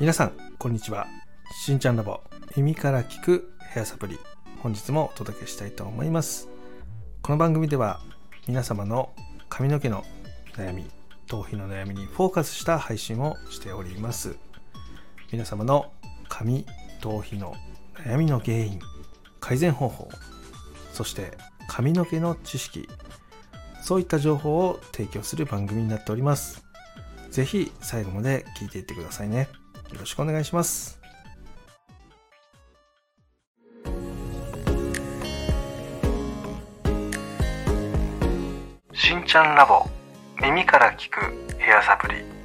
皆さんこんにちは。しんちゃんラボ耳から聞くヘアサプリ本日もお届けしたいと思います。この番組では皆様の髪の毛の悩み頭皮の悩みにフォーカスした配信をしております。皆様の髪頭皮の悩みの原因改善方法そして髪の毛の知識そういった情報を提供する番組になっております。ぜひ最後まで聞いていってくださいね。よろしくお願いします。しんちゃんラボ耳から聞くヘアサプリ。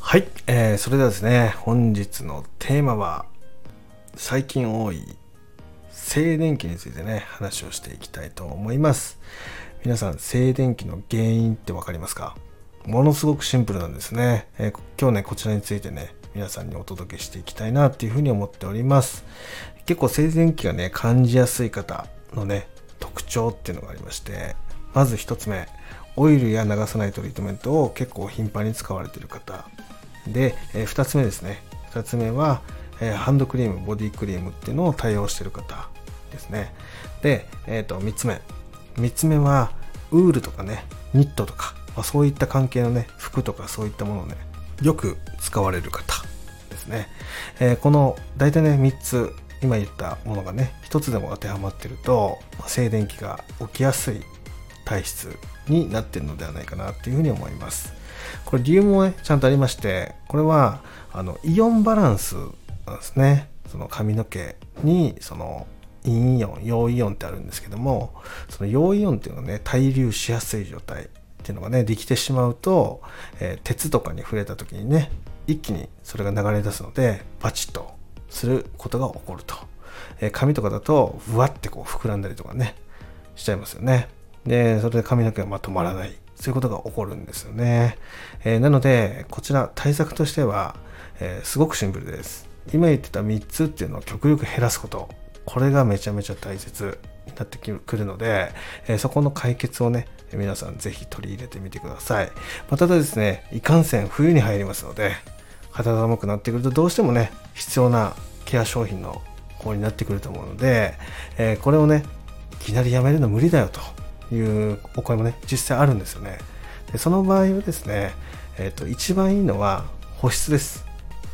はい、えー、それではですね本日のテーマは最近多い静電気についてね話をしていきたいと思います皆さん静電気の原因って分かりますか？ものすごくシンプルなんですね、えー、今日ねこちらについてね皆さんにお届けしていきたいなっていうふうに思っております。結構静電気がね感じやすい方のね特徴っていうのがありましてまず1つ目オイルや流さないトリートメントを結構頻繁に使われている方で、えー、2つ目ですね。2つ目は、えー、ハンドクリームボディクリームっていうのを対応している方ですね。で、えー、と3つ目。3つ目はウールとかねニットとか、まあ、そういった関係のね服とかそういったものをねよく使われる方ですね、えー、この大体ね3つ今言ったものがね1つでも当てはまってると、ま、静電気が起きやすい体質になってるのではないかなっていうふうに思います。これ理由もねちゃんとありましてこれはあのイオンバランスなんですね。その髪の毛にその陰イオン陽イオンってあるんですけどもその陽イオンっていうのがね滞留しやすい状態っていうのがねできてしまうと、えー、鉄とかに触れた時にね一気にそれが流れ出すのでバチッとすることが起こると、えー、髪とかだとふわってこう膨らんだりとかねしちゃいますよね。でそれで髪の毛がまとまらない。そういうことが起こるんですよね、えー、なのでこちら対策としては、え、すごくシンプルです。今言ってた3つっていうのを極力減らすこと。これがめちゃめちゃ大切になってくるので、え、そこの解決をね皆さんぜひ取り入れてみてください、まあ、ただですねいかんせん冬に入りますので肌寒くなってくるとどうしてもね必要なケア商品の方になってくると思うので、え、これをねいきなりやめるの無理だよというお声もね実際あるんですよね。でその場合はですね、えーと、一番いいのは保湿です。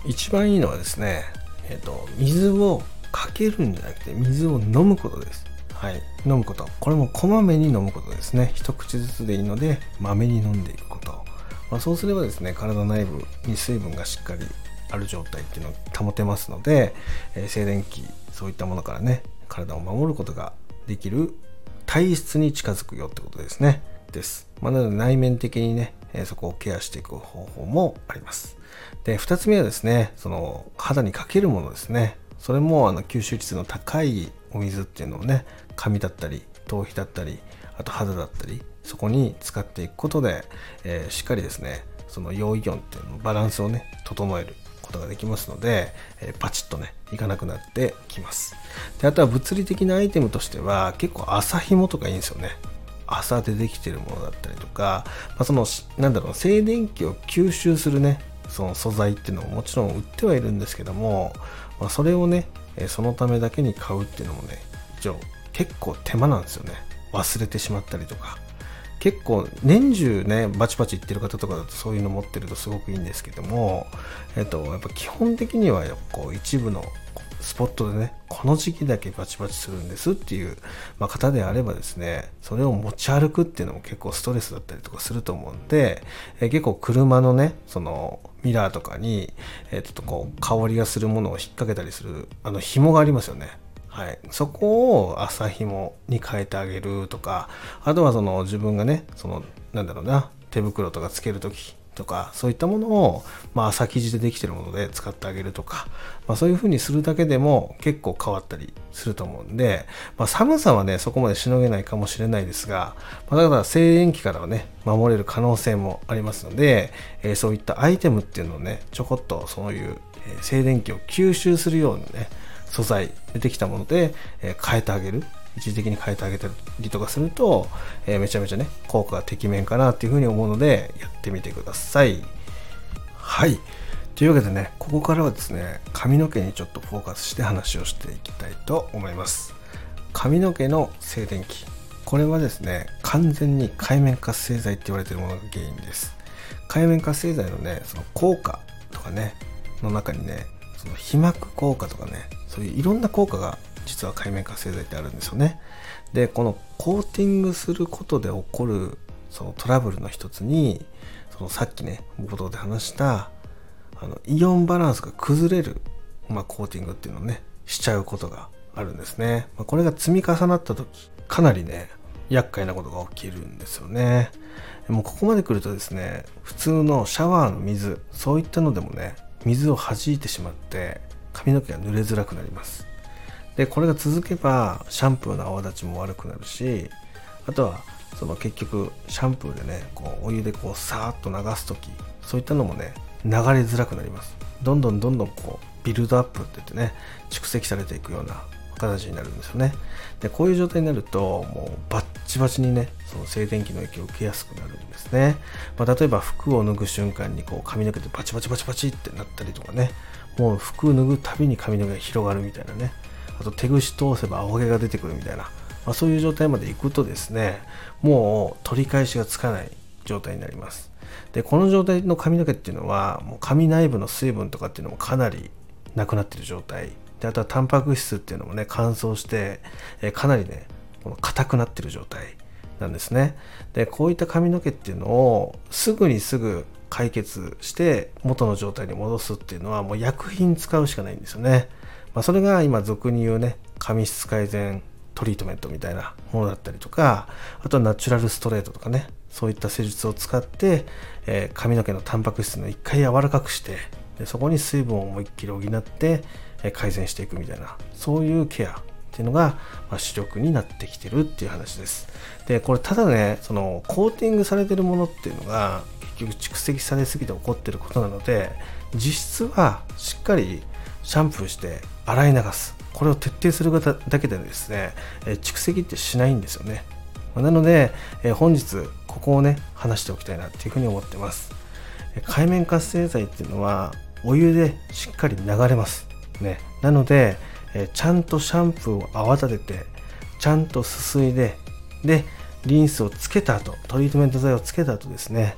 一番いいのはですね、えーと水をかけるんじゃなくて水を飲むことです。はい、飲むこと。これもこまめに飲むことですね。一口ずつでいいのでまめに飲んでいくこと、まあ、そうすればですね体内部に水分がしっかりある状態っていうのを保てますので、えー、静電気そういったものからね体を守ることができる体質に近づくよってことですね。です、まあ、なので内面的にね、えー、そこをケアしていく方法もあります。で2つ目はですねその肌にかけるものですねそれもあの吸収率の高いお水っていうのをね髪だったり頭皮だったりあと肌だったりそこに使っていくことで、えー、しっかりですねその陽イオンっていうのバランスをね整えることができますので、えー、パチッとねいかなくなってきます。であとは物理的なアイテムとしては結構麻紐とかいいんですよね。麻でできてるものだったりとか、まあ、そのなんだろう静電気を吸収するねその素材っていうのももちろん売ってはいるんですけども、まあ、それをねえそのためだけに買うっていうのもね一応結構手間なんですよね。忘れてしまったりとか。結構年中ねバチバチいってる方とかだとそういうの持ってるとすごくいいんですけどもえっとやっぱ基本的にはこう一部のスポットでねこの時期だけバチバチするんですっていう、まあ、方であればですねそれを持ち歩くっていうのも結構ストレスだったりとかすると思うんで、え結構車のねそのミラーとかに、えー、ちょっとこう香りがするものを引っ掛けたりするあの紐がありますよね。はい、そこを朝紐に変えてあげるとかあとはその自分がねそのなんだろうな手袋とかつける時とかそういったものを、まあ、朝生地でできてるもので使ってあげるとか、まあ、そういう風にするだけでも結構変わったりすると思うんで、まあ、寒さはねそこまでしのげないかもしれないですが、まあ、だから静電気からはね守れる可能性もありますので、えー、そういったアイテムっていうのをねちょこっとそういう、静電気を吸収するようにね素材でできたもので、え変えてあげる。一時的に変えてあげたりとかすると、えー、めちゃめちゃね効果がてきめんかなっていうふうに思うのでやってみてください。はい。というわけでねここからはですね髪の毛にちょっとフォーカスして話をしていきたいと思います。髪の毛の静電気。これはですね完全に界面活性剤って言われてるものが原因です。界面活性剤のねその効果とかねの中にねその皮膜効果とかねそういういろんな効果が実は界面活性剤ってあるんですよね。でこのコーティングすることで起こるそのトラブルの一つにそのさっきね冒頭で話したあのイオンバランスが崩れる、まあ、コーティングっていうのをねしちゃうことがあるんですね、まあ、これが積み重なった時かなりね厄介なことが起きるんですよね。もうここまで来るとですね普通のシャワーの水そういったのでもね水を弾いてしまって髪の毛が濡れづらくなります。でこれが続けばシャンプーの泡立ちも悪くなるしあとはその結局シャンプーでねこうお湯でこうさーっと流す時そういったのもね流れづらくなります。どんどんどんどんこうビルドアップって言ってね蓄積されていくような形になるんですよね。でこういう状態になるともうバッチバチにねその静電気の影響を受けやすくなるんですね、まあ、例えば服を脱ぐ瞬間にこう髪の毛でバチバチバチバチってなったりとかねもう服を脱ぐたびに髪の毛が広がるみたいなねあと手ぐし通せば青毛が出てくるみたいな、まあ、そういう状態まで行くとですねもう取り返しがつかない状態になります。でこの状態の髪の毛っていうのはもう髪内部の水分とかっていうのもかなりなくなってる状態。であとはタンパク質っていうのもね乾燥して、えかなりねこの硬くなってる状態なんですね。でこういった髪の毛っていうのをすぐにすぐ解決して元の状態に戻すっていうのはもう薬品使うしかないんですよね、まあ、それが今俗に言うね髪質改善トリートメントみたいなものだったりとかあとはナチュラルストレートとかねそういった施術を使って、えー、髪の毛のタンパク質の一回柔らかくしてでそこに水分を思いっきり補って、え改善していくみたいなそういうケアっていうのが、まあ、主力になってきてるっていう話です。でこれただねそのコーティングされてるものっていうのが結局蓄積されすぎて起こってることなので実質はしっかりシャンプーして洗い流す。これを徹底するだけでですね、え蓄積ってしないんですよね。なので、え本日ここをね話しておきたいなっていうふうに思ってます。海面活性剤っていうのはお湯でしっかり流れます。ね。なので、えちゃんとシャンプーを泡立ててちゃんとすすいででリンスをつけた後トリートメント剤をつけた後ですね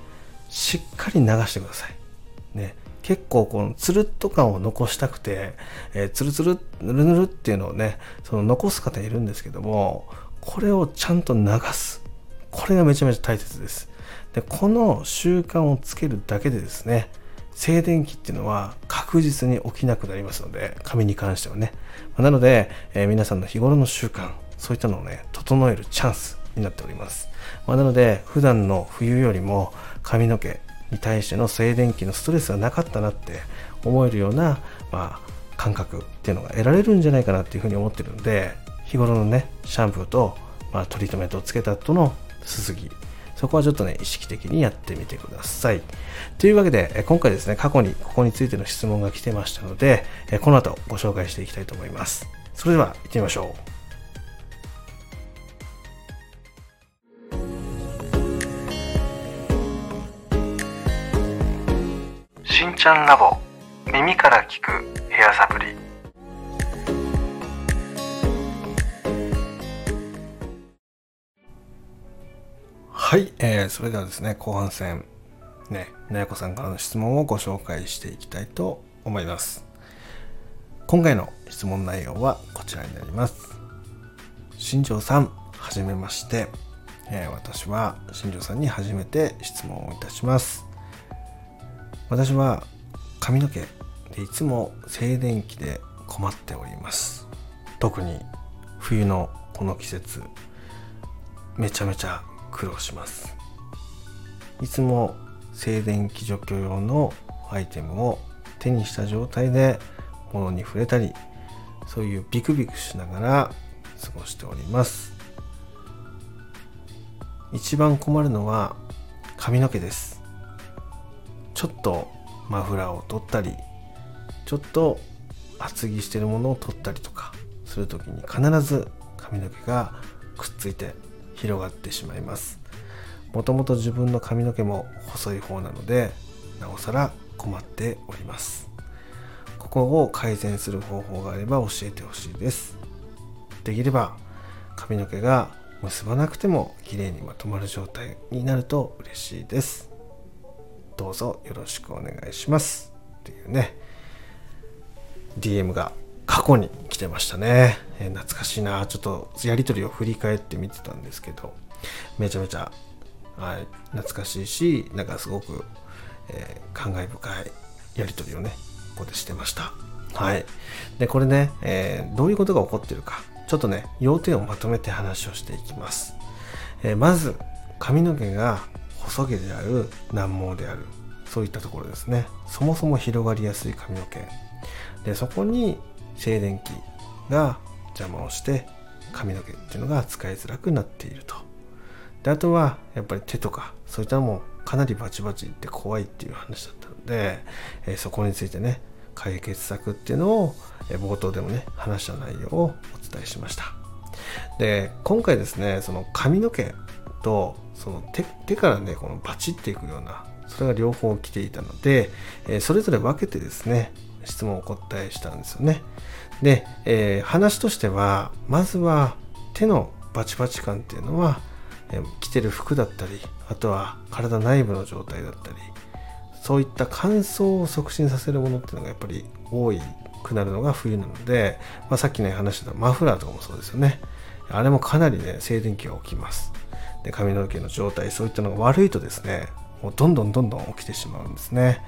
しっかり流してください。ね。結構このつるっと感を残したくて、えー、つるつるぬるぬるっていうのをねその残す方いるんですけどもこれをちゃんと流す。これがめちゃめちゃ大切です。でこの習慣をつけるだけでですね静電気っていうのは確実に起きなくなりますので髪に関してはね。なので、えー、皆さんの日頃の習慣そういったのをね整えるチャンスになっております、まあ、なので普段の冬よりも髪の毛に対しての静電気のストレスがなかったなって思えるような、まあ、感覚っていうのが得られるんじゃないかなっていうふうに思ってるんで日頃のねシャンプーと、まあ、トリートメントをつけた後のすすぎそこはちょっとね、意識的にやってみてください。というわけで、今回ですね、過去にここについての質問が来てましたので、この後ご紹介していきたいと思います。それでは行ってみましょう。しんちゃんラボ耳から聞くヘアサプリ。はい、えー、それではですね後半戦ねなやこさんからの質問をご紹介していきたいと思います。今回の質問内容はこちらになります。新庄さんはじめまして、えー、私は新庄さんに初めて質問をいたします。私は髪の毛でいつも静電気で困っております。特に冬のこの季節めちゃめちゃ苦労します。いつも静電気除去用のアイテムを手にした状態で物に触れたりそういうビクビクしながら過ごしております。一番困るのは髪の毛です。ちょっとマフラーを取ったりちょっと厚着してるものを取ったりとかする時に必ず髪の毛がくっついて広がってしまいます。もともと自分の髪の毛も細い方なのでなおさら困っております。ここを改善する方法があれば教えてほしいです。できれば髪の毛が結ばなくても綺麗にまとまる状態になると嬉しいです。どうぞよろしくお願いします。っていうね。DM が過去に来てましたね、えー、懐かしいな。ちょっとやり取りを振り返って見てたんですけど。めちゃめちゃ、はい、懐かしいしなんかすごく、えー、感慨深いやり取りをねここでしてました。はい。でこれね、えー、どういうことが起こってるか。ちょっとね要点をまとめて話をしていきます、えまず髪の毛が細毛である難毛であるそういったところですね。そもそも広がりやすい髪の毛。でそこに静電気が邪魔をして髪の毛っていうのが使いづらくなっていると。であとはやっぱり手とかそういったのもかなりバチバチって怖いっていう話だったので、えー、そこについてね解決策っていうのを、えー、冒頭でもね話した内容をお伝えしました。で今回ですねその髪の毛とその手手からねこのバチっていくようなそれが両方来ていたので、えー、それぞれ分けてですね質問をお答えしたんですよね。で、えー、話としてはまずは手のバチバチ感っていうのは、えー、着てる服だったりあとは体内部の状態だったりそういった乾燥を促進させるものっていうのがやっぱり多いくなるのが冬なので、まあ、さっきね話したマフラーとかもそうですよね。あれもかなりね静電気が起きます。で髪の毛の状態そういったのが悪いとですねもうどんどんどんどん起きてしまうんですね、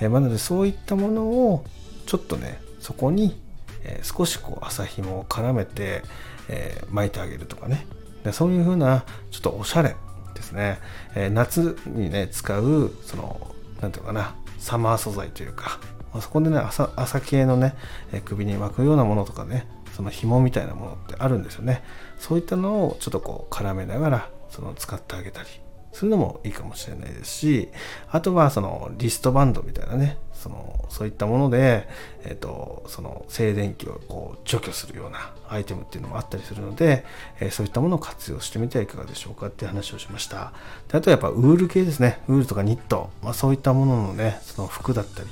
えー、なのでそういったものをちょっとねそこに、えー、少しこう麻紐を絡めて、えー、巻いてあげるとかね。でそういう風なちょっとおしゃれですね、えー、夏にね使うその何て言うかなサマー素材というか、まあ、そこでね朝朝系のね、え首に巻くようなものとかねその紐みたいなものってあるんですよね。そういったのをちょっとこう絡めながらその使ってあげたりするのもいいかもしれないですしあとはそのリストバンドみたいなねそのそういったもので、えーと、その静電気をこう除去するようなアイテムっていうのもあったりするので、えー、そういったものを活用してみてはいかがでしょうかって話をしました。であとはやっぱウール系ですね。ウールとかニット、まあ、そういったもののねその服だったり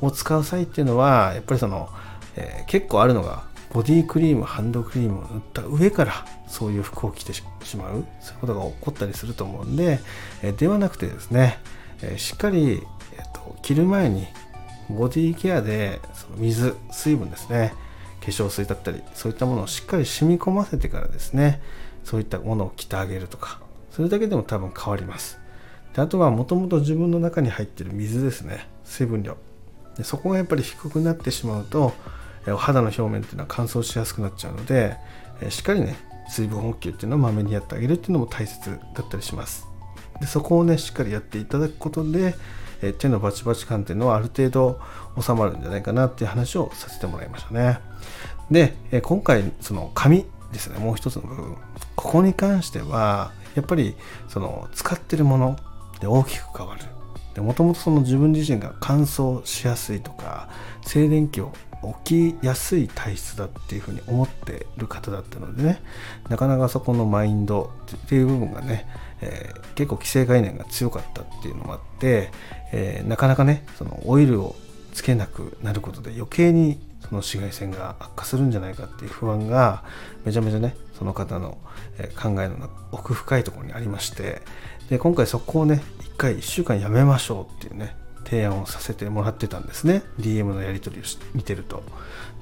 を使う際っていうのはやっぱりその、えー、結構あるのがボディクリームハンドクリームを塗った上からそういう服を着てしまうそういうことが起こったりすると思うんで、え、ではなくてですね、え、しっかりえー、と着る前にボディケアでその水水分ですね化粧水だったりそういったものをしっかり染み込ませてからですねそういったものを着てあげるとかそれだけでも多分変わります。であとはもともと自分の中に入ってる水ですね水分量。でそこがやっぱり低くなってしまうとお肌の表面っていうのは乾燥しやすくなっちゃうのでしっかりね水分補給っていうのをまめにやってあげるっていうのも大切だったりしますでそこをねしっかりやっていただくことでえ手のバチバチ感っていうのはある程度収まるんじゃないかなっていう話をさせてもらいましたね。で、え今回その紙ですねもう一つの部分ここに関してはやっぱりその使ってるもので大きく変わる。もともとその自分自身が乾燥しやすいとか静電気を起きやすい体質だっていうふうに思ってる方だったのでねなかなかそこのマインドっていう部分がねえー、結構既成概念が強かったっていうのもあって、えー、なかなかねそのオイルをつけなくなることで余計にその紫外線が悪化するんじゃないかっていう不安がめちゃめちゃねその方の考えの奥深いところにありましてで今回そこをね一回1週間やめましょうっていうね提案をさせてもらってたんですね。DM のやり取りを見てると。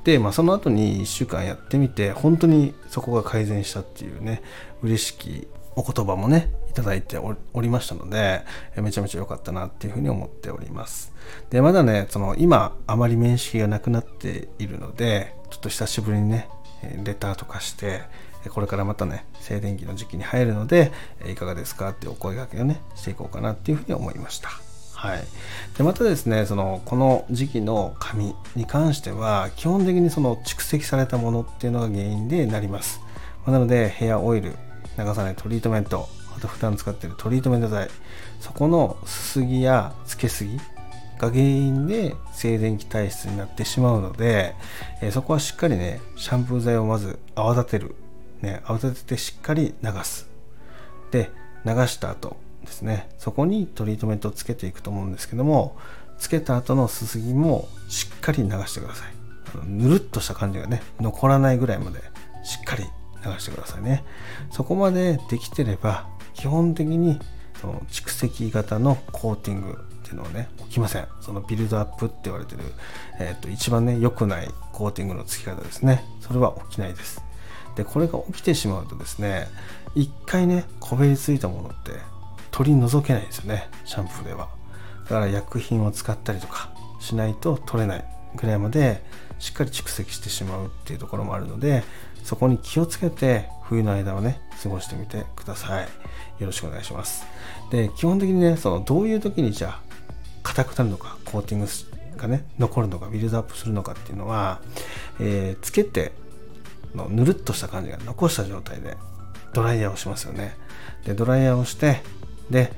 で、まあ、その後に1週間やってみて本当にそこが改善したっていうね嬉しきお言葉もねいただいておりましたのでめちゃめちゃ良かったなっていうふうに思っております。でまだねその今あまり面識がなくなっているのでちょっと久しぶりにねレターとかしてこれからまたね静電気の時期に入るのでいかがですかってお声掛けをねしていこうかなっていうふうに思いました。はい、でまたですねそのこの時期の髪に関しては基本的にその蓄積されたものっていうのが原因でなります。まなのでヘアオイル流さないトリートメントあと普段使ってるトリートメント剤。そこのすすぎやつけすぎが原因で静電気体質になってしまうので、えー、そこはしっかりねシャンプー剤をまず泡立てる。ね、慌ててしっかり流す。で、流した後ですね、そこにトリートメントをつけていくと思うんですけども、つけた後のすすぎもしっかり流してください。ぬるっとした感じがね、残らないぐらいまでしっかり流してくださいね。そこまでできてれば、基本的にその蓄積型のコーティングっていうのはね、起きません。そのビルドアップって言われてる、えっ、と、一番ね、良くないコーティングの付き方ですね。それは起きないです。で、これが起きてしまうとですね、一回ね、こべりついたものって取り除けないですよね、シャンプーでは。だから薬品を使ったりとかしないと取れない。ぐらいまでしっかり蓄積してしまうっていうところもあるのでそこに気をつけて冬の間をね過ごしてみてください。よろしくお願いします。で基本的にねそのどういう時にじゃあ硬くなるのかコーティングがね残るのかビルドアップするのかっていうのは、えー、つけてのぬるっとした感じが残した状態でドライヤーをしますよね。でドライヤーをしてで、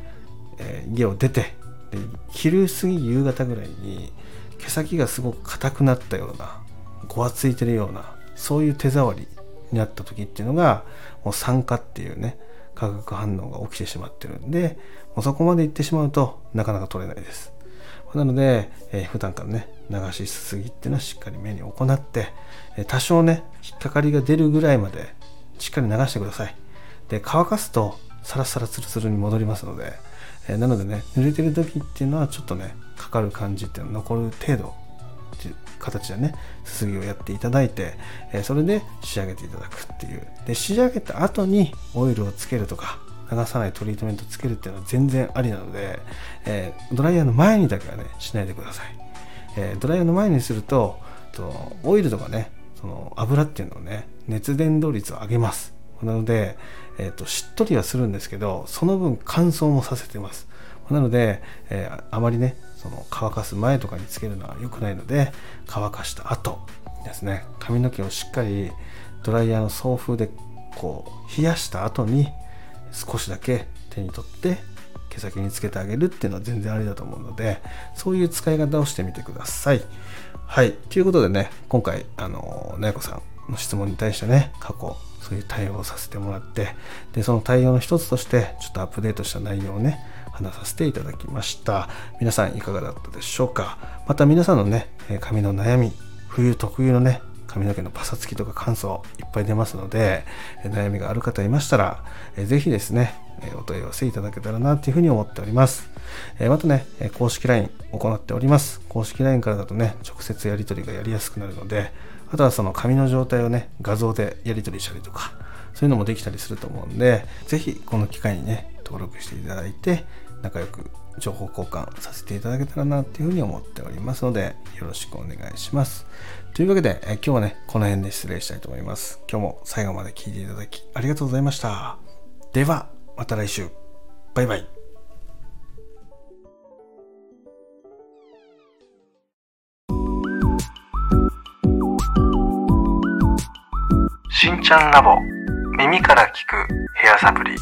えー、家を出てで昼過ぎ夕方ぐらいに毛先がすごく硬くなったようなごわついてるようなそういう手触りになった時っていうのがもう酸化っていうね化学反応が起きてしまってるんでもうそこまでいってしまうとなかなか取れないです。なので、えー、普段からね流しすすぎっていうのはしっかり目に行って、え、多少ね引っかかりが出るぐらいまでしっかり流してください。で乾かすとサラサラツルツルに戻りますのでえなのでね濡れてる時っていうのはちょっとねかかる感じっていうのは残る程度形でねすすぎをやっていただいて、えそれで仕上げていただくっていう。で仕上げた後にオイルをつけるとか流さないトリートメントつけるっていうのは全然ありなので、えー、ドライヤーの前にだけはねしないでください、えー、ドライヤーの前にするととオイルとかねその油っていうのをね熱伝導率を上げます。なので、えーと、しっとりはするんですけどその分乾燥もさせてます。なので、えー、あまりねその乾かす前とかにつけるのは良くないので乾かした後ですね。髪の毛をしっかりドライヤーの送風でこう冷やした後に少しだけ手に取って毛先につけてあげるっていうのは全然ありだと思うのでそういう使い方をしてみてください。はい。ということでね今回あのなやこさんの質問に対してね過去そういう対応をさせてもらってでその対応の一つとしてちょっとアップデートした内容をね話させていただきました。皆さんいかがだったでしょうか？また皆さんのね髪の悩み冬特有のね髪の毛のパサつきとか乾燥いっぱい出ますので悩みがある方いましたら是非ですねお問い合わせいただけたらなというふうに思っております。またね公式 LINE 行っております。公式 LINE からだとね直接やり取りがやりやすくなるのであとはその紙の状態をね、画像でやり取りしたりとか、そういうのもできたりすると思うんで、ぜひこの機会にね、登録していただいて、仲良く情報交換させていただけたらなっていうふうに思っておりますので、よろしくお願いします。というわけで、え今日はね、この辺で失礼したいと思います。今日も最後まで聞いていただきありがとうございました。では、また来週。バイバイ。ちゃんラボ。耳から聞くヘアサプリ。